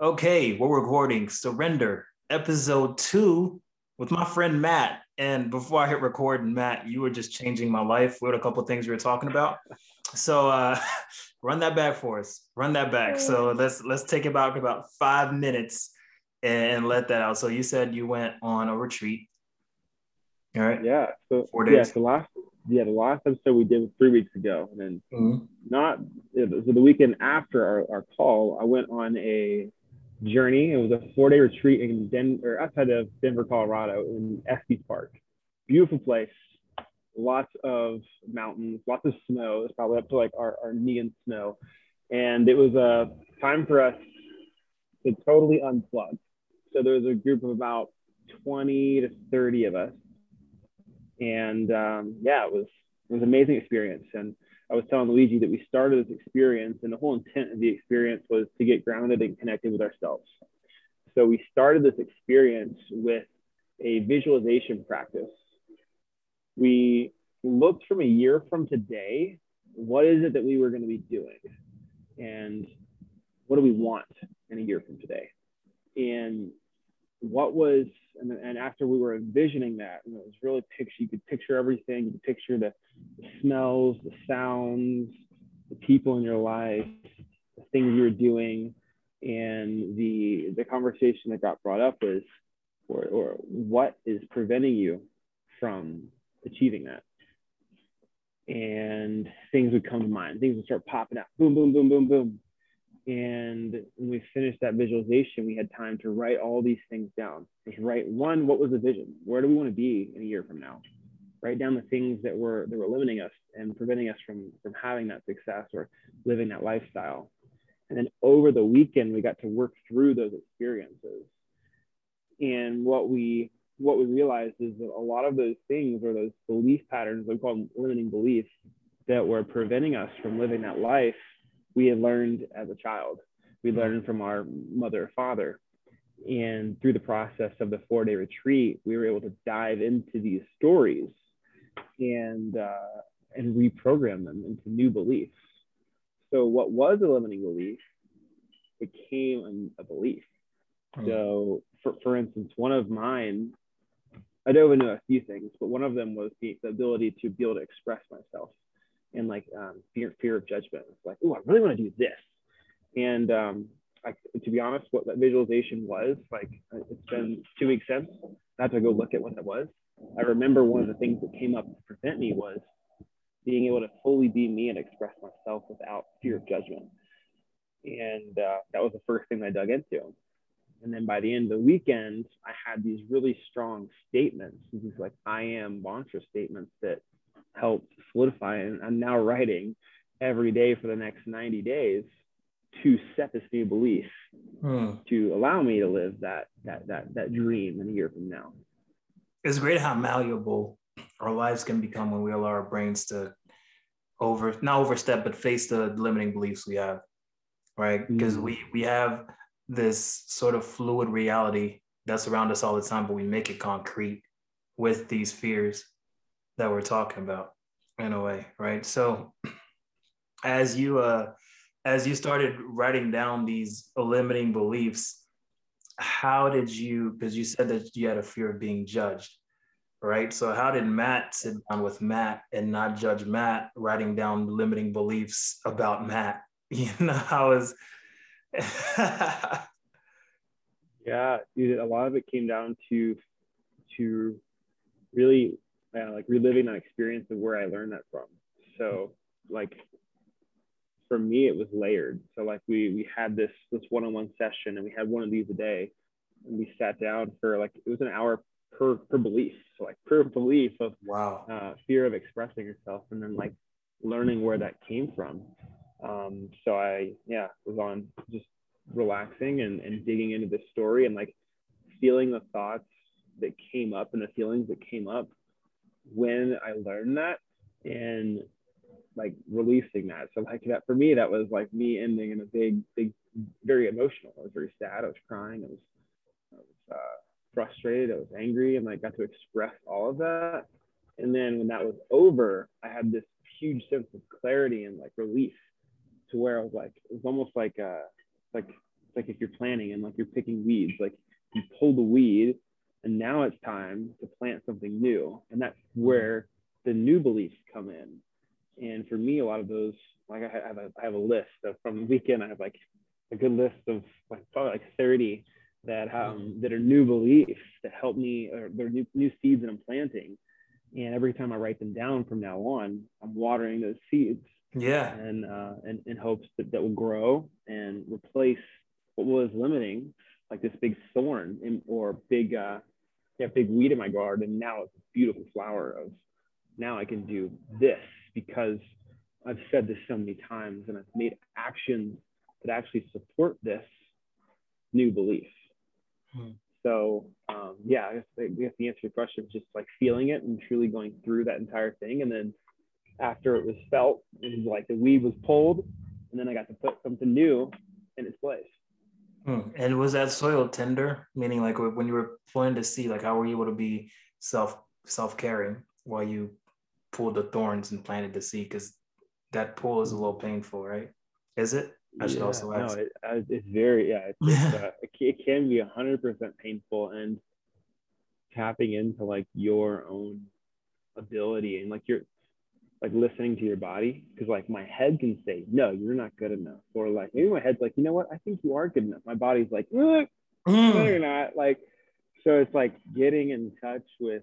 Okay, we're recording Surrender, episode two, with my friend Matt. And before I hit record, Matt, you were just changing my life with a couple things we were talking about. So uh, run that back for us. Run that back. So let's let's take about about five minutes and let that out. So you said you went on a retreat. All right. Yeah. So Four yeah, days. the last yeah, the last episode we did was three weeks ago. And then Mhm. not so the weekend after our, our call, I went on a journey. It was a four day retreat in Denver outside of Denver, Colorado in Estes Park. Beautiful place. Lots of mountains, lots of snow. It's probably up to like our, our knee in snow. And it was a time for us to totally unplug. So there was a group of about 20 to 30 of us. And um, yeah, it was it was an amazing experience. And I was telling Luigi that we started this experience, and the whole intent of the experience was to get grounded and connected with ourselves. So we started this experience with a visualization practice. We looked from a year from today, what is it that we were going to be doing? And what do we want in a year from today? And what was, and, and after we were envisioning that, and it was really picture, you could picture everything, you could picture the, the smells, the sounds, the people in your life, the things you were doing, and the the conversation that got brought up was, or, or what is preventing you from achieving that? And things would come to mind. Things would start popping out. Boom, boom, boom, boom, boom. And when we finished that visualization, we had time to write all these things down. Just write one, what was the vision? Where do we want to be in a year from now? Write down the things that were that were limiting us and preventing us from from having that success or living that lifestyle. And then over the weekend, we got to work through those experiences. And what we what we realized is that a lot of those things or those belief patterns, we call them limiting beliefs, that were preventing us from living that life, we had learned as a child. We learned from our mother or father. And through the process of the four day retreat, we were able to dive into these stories and uh, and reprogram them into new beliefs. So what was a limiting belief became a belief. Hmm. So for, for instance, one of mine, I dove into a few things, but one of them was the, the ability to be able to express myself and like um, fear, fear of judgment. It's like, oh, I really want to do this. And um, I, to be honest, what that visualization was, like it's been two weeks since, I had to go look at what that was. I remember one of the things that came up to prevent me was being able to fully be me and express myself without fear of judgment. And uh, that was the first thing I dug into. And then by the end of the weekend, I had these really strong statements, these like I am mantra statements that helped solidify. And I'm now writing every day for the next 90 days to set this new belief Hmm. to allow me to live that that that that dream in a year from now. It's great how malleable our lives can become when we allow our brains to over not overstep, but face the limiting beliefs we have, right? Because Mm. we we have this sort of fluid reality that's around us all the time, but we make it concrete with these fears that we're talking about in a way, right? So as you uh as you started writing down these limiting beliefs, how did you because you said that you had a fear of being judged right so how did matt sit down with matt and not judge matt writing down limiting beliefs about matt you know how is Yeah, a lot of it came down to to really uh, like reliving that experience of where I learned that from. So like for me, it was layered. So like we we had this this one-on-one session and we had one of these a day, and we sat down for like it was an hour per per belief. So like per belief of wow uh, fear of expressing yourself and then like learning where that came from. Um, so I, yeah, was on just relaxing and, and digging into this story and like feeling the thoughts that came up and the feelings that came up when I learned that and like releasing that. So like that for me, that was like me ending in a big, big, very emotional. I was very sad. I was crying. I was, I was uh, frustrated. I was angry and like got to express all of that. And then when that was over, I had this huge sense of clarity and like relief to where I was like, it was almost like, uh, like like if you're planting and like you're picking weeds, like you pull the weed and now it's time to plant something new. And that's where the new beliefs come in. And for me, a lot of those, like I have a, I have a list of from the weekend, I have like a good list of like probably like 30 that um, that are new beliefs that help me or they're new, new seeds that I'm planting. And every time I write them down from now on, I'm watering those seeds. Yeah. And uh, and in hopes that that will grow and replace what was limiting, like this big thorn in, or big uh, yeah, big weed in my garden. And now it's a beautiful flower of now I can do this because I've said this so many times and I've made actions that actually support this new belief. Hmm. So um, yeah, I guess, I guess the answer to your question is just like feeling it and truly going through that entire thing. And then after it was felt, it was like the weed was pulled, and then I got to put something new in its place. Hmm. And was that soil tender? Meaning, like when you were planting to see, like how were you able to be self self caring while you pulled the thorns and planted the seed? Because that pull is a little painful, right? Is it? I should yeah, also ask. No, it, it's very yeah. It's, it's, uh, it can be hundred percent painful, and tapping into like your own ability and like you're like listening to your body because like my head can say no you're not good enough or like maybe my head's like you know what? I think you are good enough. My body's like mm. no you're not. Like so it's like getting in touch with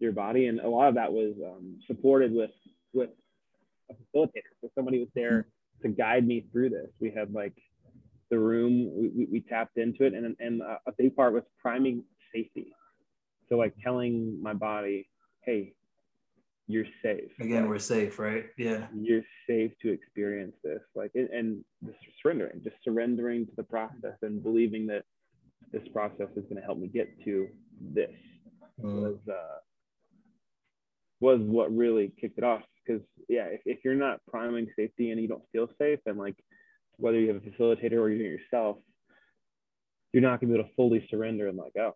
your body and a lot of that was um, supported with with a facilitator so somebody was there to guide me through this. We had like the room we, we, we tapped into it and and a big part was priming safety. So like telling my body hey you're safe. Again, like, we're safe, right? Yeah. You're safe to experience this. Like, and just surrendering, just surrendering to the process and believing that this process is going to help me get to this mm. was, uh, was what really kicked it off. Because, yeah, if, if you're not priming safety and you don't feel safe, and like whether you have a facilitator or you're doing yourself, you're not going to be able to fully surrender and like, oh,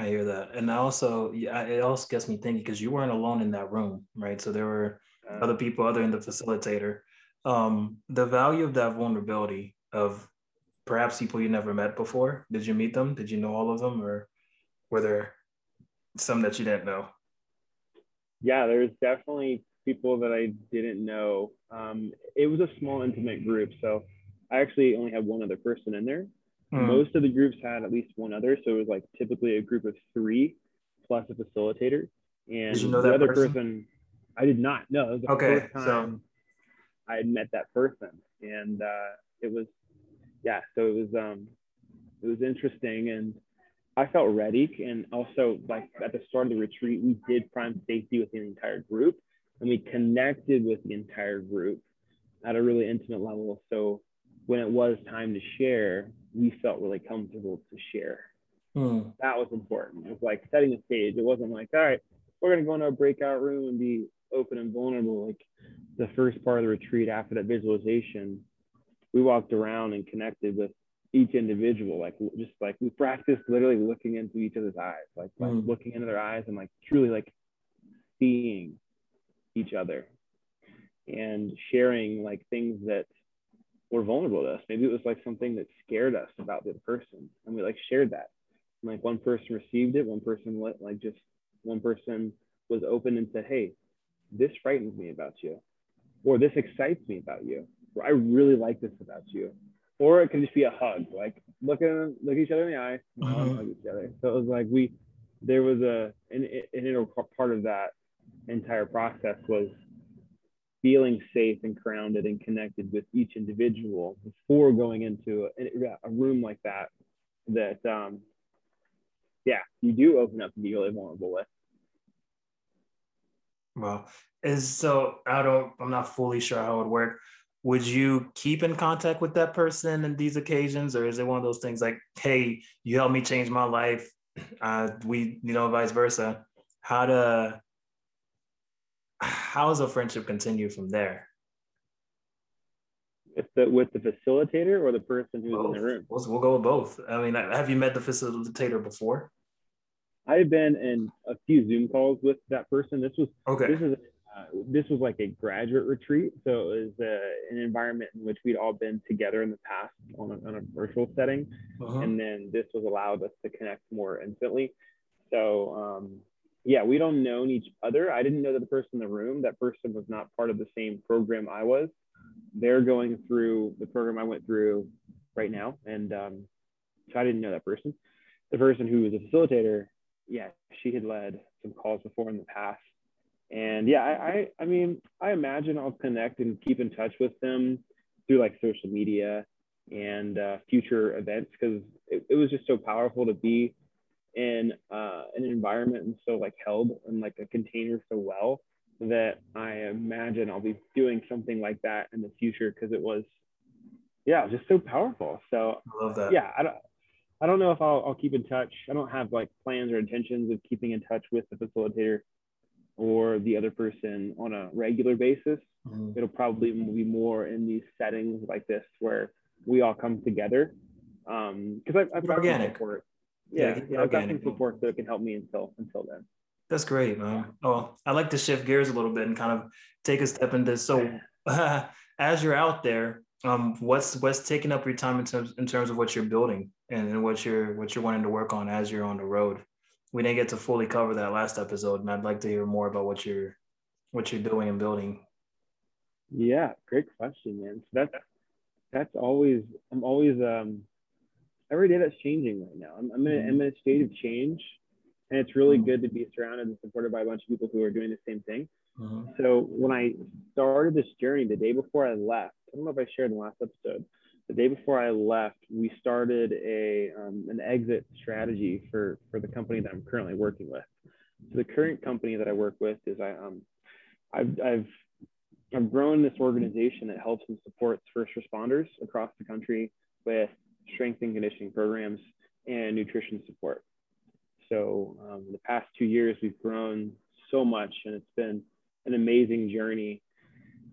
I hear that, and also, yeah, it also gets me thinking because you weren't alone in that room, right? So there were other people other than the facilitator. Um, the value of that vulnerability of perhaps people you never met before. Did you meet them? Did you know all of them, or were there some that you didn't know? Yeah, there's definitely people that I didn't know. Um, it was a small, intimate group, so I actually only had one other person in there, Hmm. Most of the groups had at least one other, so it was like typically a group of three plus a facilitator. And did you know the other person? person? I did not. know. it was the okay, first time so... I had met that person, and uh, it was yeah. So it was um, it was interesting, and I felt ready. And also, like at the start of the retreat, we did prime safety with the entire group, and we connected with the entire group at a really intimate level. So when it was time to share, we felt really comfortable to share. Hmm. That was important. It was like setting the stage. It wasn't like, all right, we're gonna go into a breakout room and be open and vulnerable. Like the first part of the retreat after that visualization, we walked around and connected with each individual. Like just like we practiced literally looking into each other's eyes, like, like hmm. looking into their eyes and like truly like seeing each other and sharing like things that were vulnerable to us. Maybe it was like something that scared us about the person, and we like shared that. And, like one person received it, one person let like just one person was open and said, "Hey, this frightens me about you," or "This excites me about you," or "I really like this about you," or it can just be a hug, like look at them, look each other in the eye, hug uh-huh. each other. So it was like we, there was a an, an integral part of that entire process was feeling safe and grounded and connected with each individual before going into a, a room like that that um, yeah you do open up and be really vulnerable with. Well is so i don't i'm not fully sure how it would work. Would you keep in contact with that person in these occasions or is it one of those things like hey you helped me change my life uh, we you know vice versa? How to how does a friendship continue from there? With the with the facilitator or the person who's both. in the room? We'll, we'll go with both. I mean, have you met the facilitator before? I've been in a few Zoom calls with that person. This was okay. This is uh, this was like a graduate retreat. So it was uh, an environment in which we'd all been together in the past on a, on a virtual setting. Uh-huh. And then this was allowed us to connect more instantly. So, um, yeah, we don't know each other. I didn't know that the person in the room, that person was not part of the same program I was. They're going through the program I went through right now. And um, so I didn't know that person. The person who was a facilitator, yeah, she had led some calls before in the past and yeah, I, I, I mean, I imagine I'll connect and keep in touch with them through like social media and uh, future events because it, it, was just so powerful to be in uh, an environment and so like held in like a container so well that I imagine I'll be doing something like that in the future because it was, yeah, just so powerful. So I love that. Yeah, I don't, I don't know if I'll, I'll keep in touch. I don't have like plans or intentions of keeping in touch with the facilitator or the other person on a regular basis. Mm-hmm. It'll probably be more in these settings like this where we all come together. Because um, I've, I've organic. support. Yeah, yeah, yeah I've got some support that can help me until until then. That's great, man. Oh, I like to shift gears a little bit and kind of take a step into so uh, as you're out there, um, what's what's taking up your time in terms in terms of what you're building and what you're what you're wanting to work on as you're on the road? we didn't get to fully cover that last episode, and I'd like to hear more about what you're what you're doing and building. Yeah, great question, man. So that's that's always I'm always um every day that's changing right now. I'm I'm in, mm-hmm. I'm in a state of change, and it's really mm-hmm. good to be surrounded and supported by a bunch of people who are doing the same thing. Mm-hmm. So when I started this journey the day before I left, I don't know if I shared in the last episode, the day before I left, we started a um, an exit strategy for for the company that I'm currently working with. So the current company that I work with is I um I've I've I've grown this organization that helps and supports first responders across the country with strength and conditioning programs and nutrition support. So um, the past two years, we've grown so much, and it's been an amazing journey.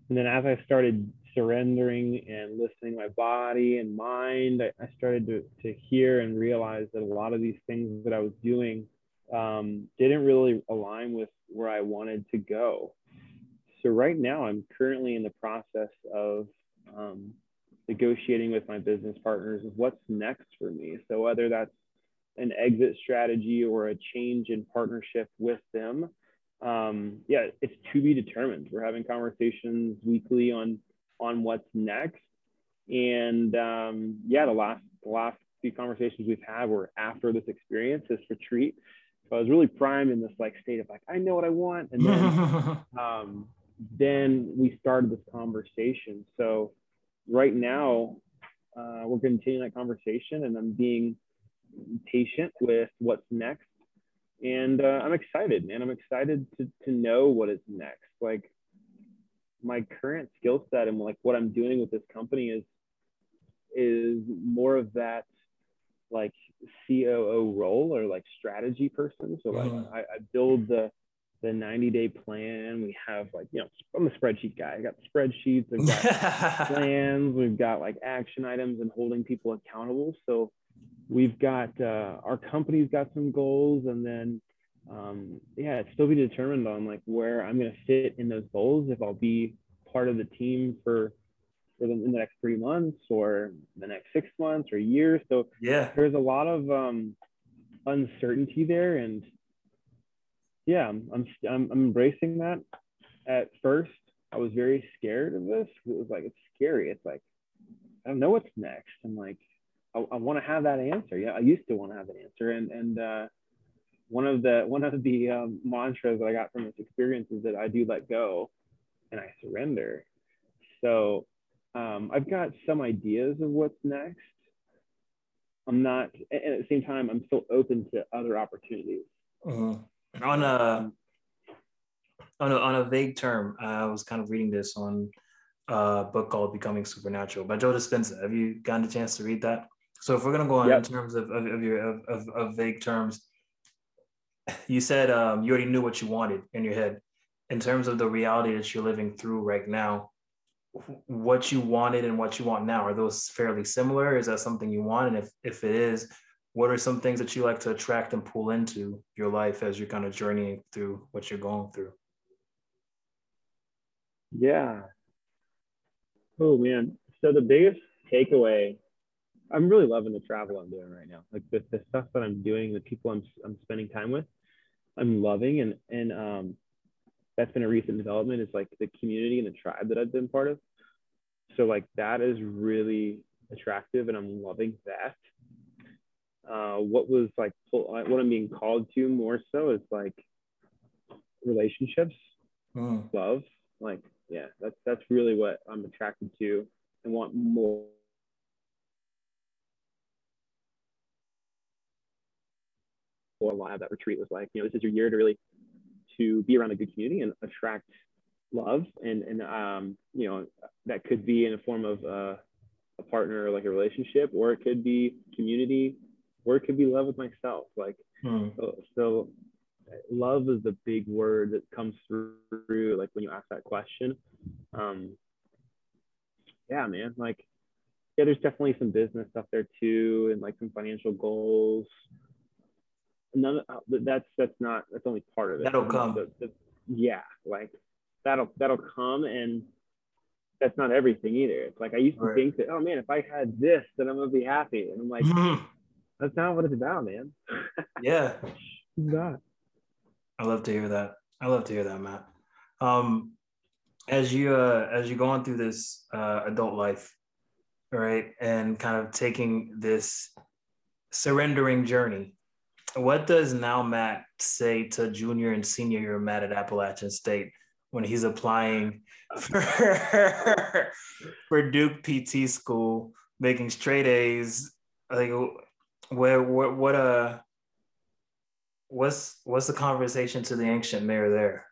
And then as I started surrendering and listening my body and mind, I, I, started to, to hear and realize that a lot of these things that I was doing um, didn't really align with where I wanted to go. So right now, I'm currently in the process of um, negotiating with my business partners of what's next for me. So whether that's an exit strategy or a change in partnership with them, um, yeah, it's to be determined. We're having conversations weekly on on what's next. And um, yeah, the last the last few conversations we've had were after this experience, this retreat. So I was really primed in this like state of like I know what I want, and then um, then we started this conversation. So right now uh, we're continuing that conversation, and I'm being patient with what's next. And uh, I'm excited, man. I'm excited to, to know what is next. Like my current skill set and like what I'm doing with this company is is more of that like COO role or like strategy person. So like mm-hmm. I, I build the the 90 day plan. We have like, you know, I'm a spreadsheet guy. I got spreadsheets, I've got plans, we've got like action items and holding people accountable. So we've got uh, our company's got some goals and then um, yeah, it's still be determined on like where I'm going to fit in those goals. If I'll be part of the team for for the, in the next three months or the next six months or years. So yeah, there's a lot of um, uncertainty there, and yeah, I'm, I'm I'm embracing that. At first, I was very scared of this. It was like it's scary. It's like I don't know what's next. I'm like I, I want to have that answer. Yeah, I used to want to have an answer, and and uh, one of the one of the um, mantras that I got from this experience is that I do let go and I surrender. So um, I've got some ideas of what's next. I'm not, and at the same time, I'm still open to other opportunities. Uh, on a on a on a vague term, I was kind of reading this on a book called Becoming Supernatural by Joe Dispenza. Have you gotten a chance to read that? So if we're gonna go on yep. in terms of, of, of your of, of, of vague terms, you said um, you already knew what you wanted in your head. In terms of the reality that you're living through right now, what you wanted and what you want now are those fairly similar? Is that something you want? And if if it is, what are some things that you like to attract and pull into your life as you're kind of journeying through what you're going through? Yeah. Oh man. So the biggest takeaway, I'm really loving the travel I'm doing right now. Like the, the stuff that I'm doing, the people I'm I'm spending time with, I'm loving and and um that's been a recent development is like the community and the tribe that I've been part of. So like that is really attractive and I'm loving that. Uh, what was like what I'm being called to more so is like relationships, mm. love. Like yeah, that's that's really what I'm attracted to and want more. Or why that retreat was like, you know, this is your year to really to be around a good community and attract love and and um you know that could be in a form of uh, a partner like a relationship or it could be community it could be love with myself like hmm. so, so love is the big word that comes through like when you ask that question um yeah man like yeah there's definitely some business stuff there too and like some financial goals none of, that's that's not that's only part of it. That'll come. The, the, yeah, like that'll that'll come, and that's not everything either. It's like I used to right. think that, oh man, if I had this, then I'm gonna be happy, and I'm like, mm-hmm. That's not what it's about, man. yeah, not. I love to hear that. I love to hear that, Matt. Um, as you uh, as you're going through this uh, adult life, right, and kind of taking this surrendering journey what does now Matt say to junior and senior year Matt at Appalachian State when he's applying for, for Duke PT school, making straight A's? Like, where, what, what, uh, what's, what's the conversation to the ancient mayor there?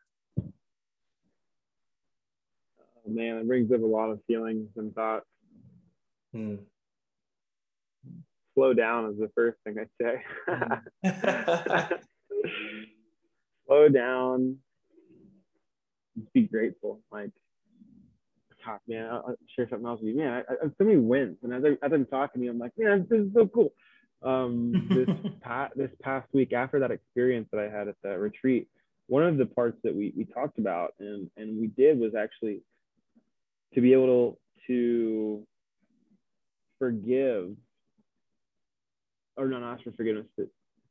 Oh, man, it brings up a lot of feelings and thoughts. Hmm slow down is the first thing I say. slow down. Just be grateful. Like, talk, man. I'll, I'll share something else with you. Man, I, I, so many wins, and as, I, as I'm talking to you, I'm like, man, this is so cool. Um, this past this past week after that experience that I had at the retreat, one of the parts that we we talked about and and we did was actually to be able to, to forgive or not ask for forgiveness, but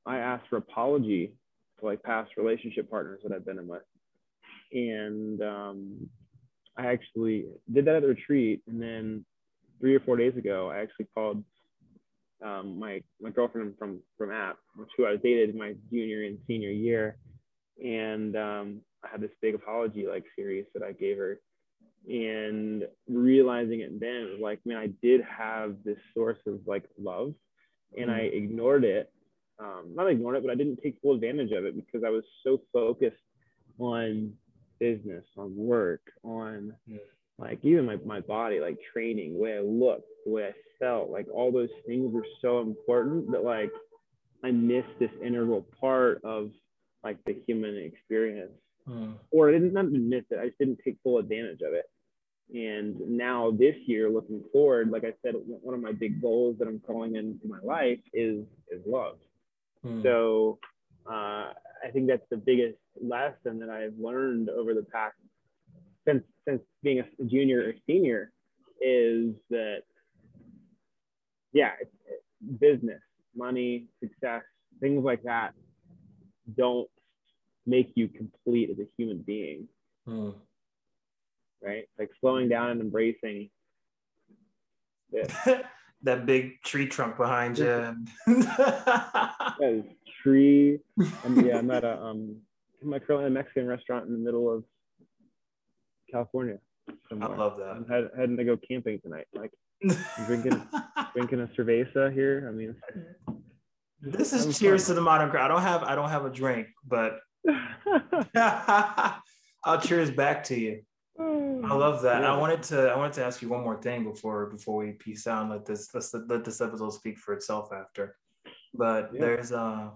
I asked for apology to like past relationship partners that I've been in with. And um, I actually did that at the retreat. And then three or four days ago, I actually called um, my my girlfriend from from App, who I dated my junior and senior year, and um, I had this big apology like series that I gave her, and realizing it then was like, man, I did have this source of like love and I mm. ignored it. Um, not ignored it, but I didn't take full advantage of it because I was so focused on business, on work, on mm. Like even my, my body, like training, the way I looked, the way I felt, like all those things were so important that like I missed this integral part of like the human experience. Mm. Or I didn't not miss it, I just didn't take full advantage of it. And now this year, looking forward, like I said, one of my big goals that I'm calling into my life is is love. Hmm. So uh, I think that's the biggest lesson that I've learned over the past since since being a junior or senior is that yeah, business, money, success, things like that don't make you complete as a human being. Hmm right? Like slowing down and embracing that big tree trunk behind you. that tree. And yeah, I'm at a um I'm currently a Mexican restaurant in the middle of California. Somewhere. I love that. I'm head, heading to go camping tonight. Like drinking drinking a cerveza here. I mean this is cheers fun. to the modern crowd. I don't have I don't have a drink, but I'll cheers back to you. I love that. Yeah. I wanted to I wanted to ask you one more thing before before we peace out and let this let's let this episode speak for itself after. But yeah. there's uh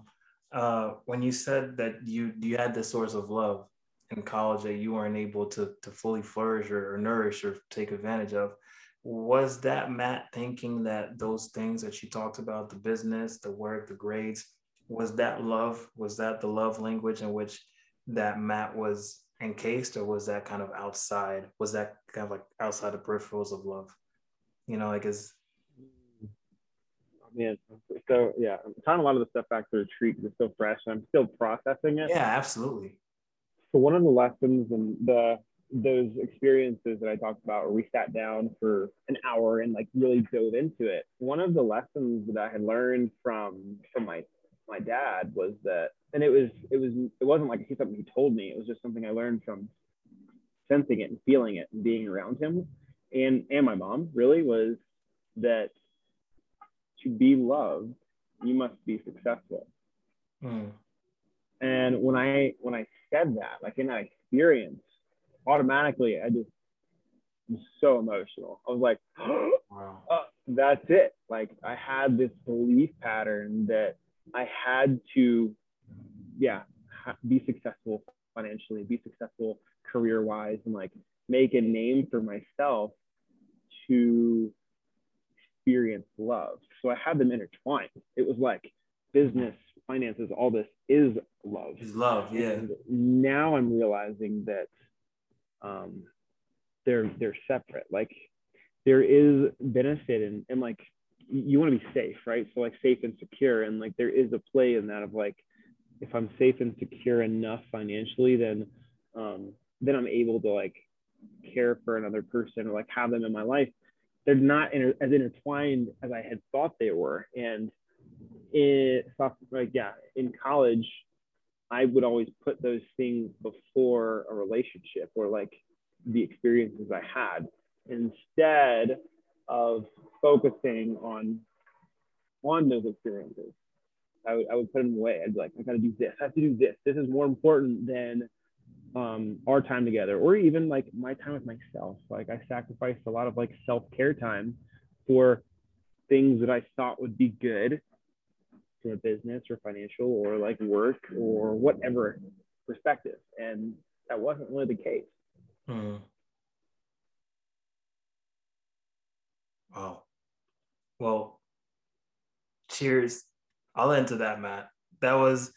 uh when you said that you you had this source of love in college that you weren't able to to fully flourish or, or nourish or take advantage of, was that Matt thinking that those things that you talked about, the business, the work, the grades, was that love? Was that the love language in which that Matt was encased or was that kind of outside? Was that kind of like outside the peripherals of love? You know, like is yeah, so yeah, I'm tying a lot of the stuff back to the retreat it's still fresh and I'm still processing it. Yeah, absolutely. So one of the lessons and the those experiences that I talked about where we sat down for an hour and like really dove into it. One of the lessons that I had learned from from my my dad was that and it was it was it wasn't like something he told me, it was just something I learned from sensing it and feeling it and being around him and and my mom really was that to be loved, you must be successful. Mm. And when I when I said that, like in that experience, automatically I just was so emotional. I was like, wow. oh, that's it. Like I had this belief pattern that I had to, yeah, be successful financially, be successful career wise, and like make a name for myself to experience love. So I had them intertwined. It was like business, finances, all this is love. Is love, yeah. And now I'm realizing that um, they're they're separate. Like there is benefit in and like you want to be safe, right? So like safe and secure, and like there is a play in that of like if I'm safe and secure enough financially, then um, then I'm able to like care for another person or like have them in my life they're not inter- as intertwined as I had thought they were. And it, like, yeah, in college, I would always put those things before a relationship or like the experiences I had instead of focusing on on those experiences. I would, I would put them away. I'd be like, I gotta do this. I have to do this. This is more important than um, our time together or even like my time with myself like i sacrificed a lot of like self-care time for things that i thought would be good from a business or financial or like work or whatever perspective and that wasn't really the case hmm. wow well cheers i'll end to that matt that was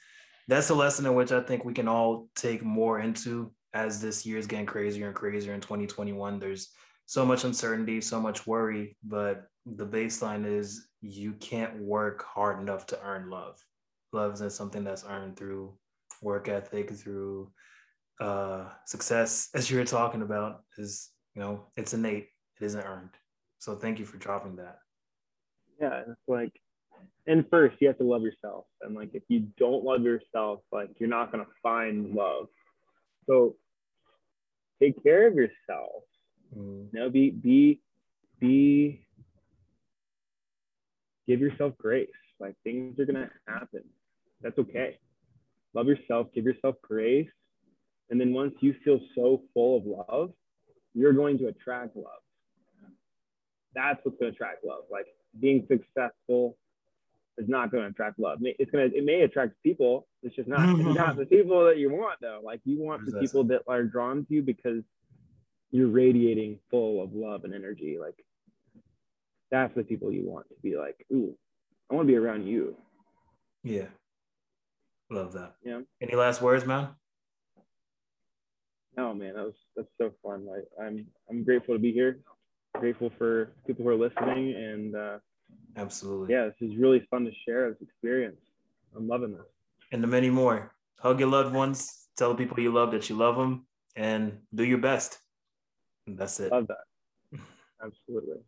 that's a lesson in which I think we can all take more into as this year is getting crazier and crazier in 2021. There's so much uncertainty, so much worry, but the baseline is you can't work hard enough to earn love. Love isn't something that's earned through work ethic, through uh, success, as you were talking about, is you know it's innate. It isn't earned. So thank you for dropping that. Yeah, it's like and first you have to love yourself and like if you don't love yourself like you're not going to find love so take care of yourself mm. you know be be be give yourself grace like things are going to happen that's okay love yourself give yourself grace and then once you feel so full of love you're going to attract love that's what's going to attract love like being successful is not going to attract love. It's to, it may attract people. It's just not, it's not the people that you want though. Like you want the people that are drawn to you because you're radiating full of love and energy. Like that's the people you want to be like, ooh, I want to be around you. Yeah. Love that. Yeah. Any last words, man? No, man, that was that's so fun. Like I'm I'm grateful to be here. Grateful for people who are listening and uh Absolutely. Yeah, this is really fun to share this experience. I'm loving this. And the many more. Hug your loved ones. Tell the people you love that you love them, and do your best. And that's it. Love that. Absolutely.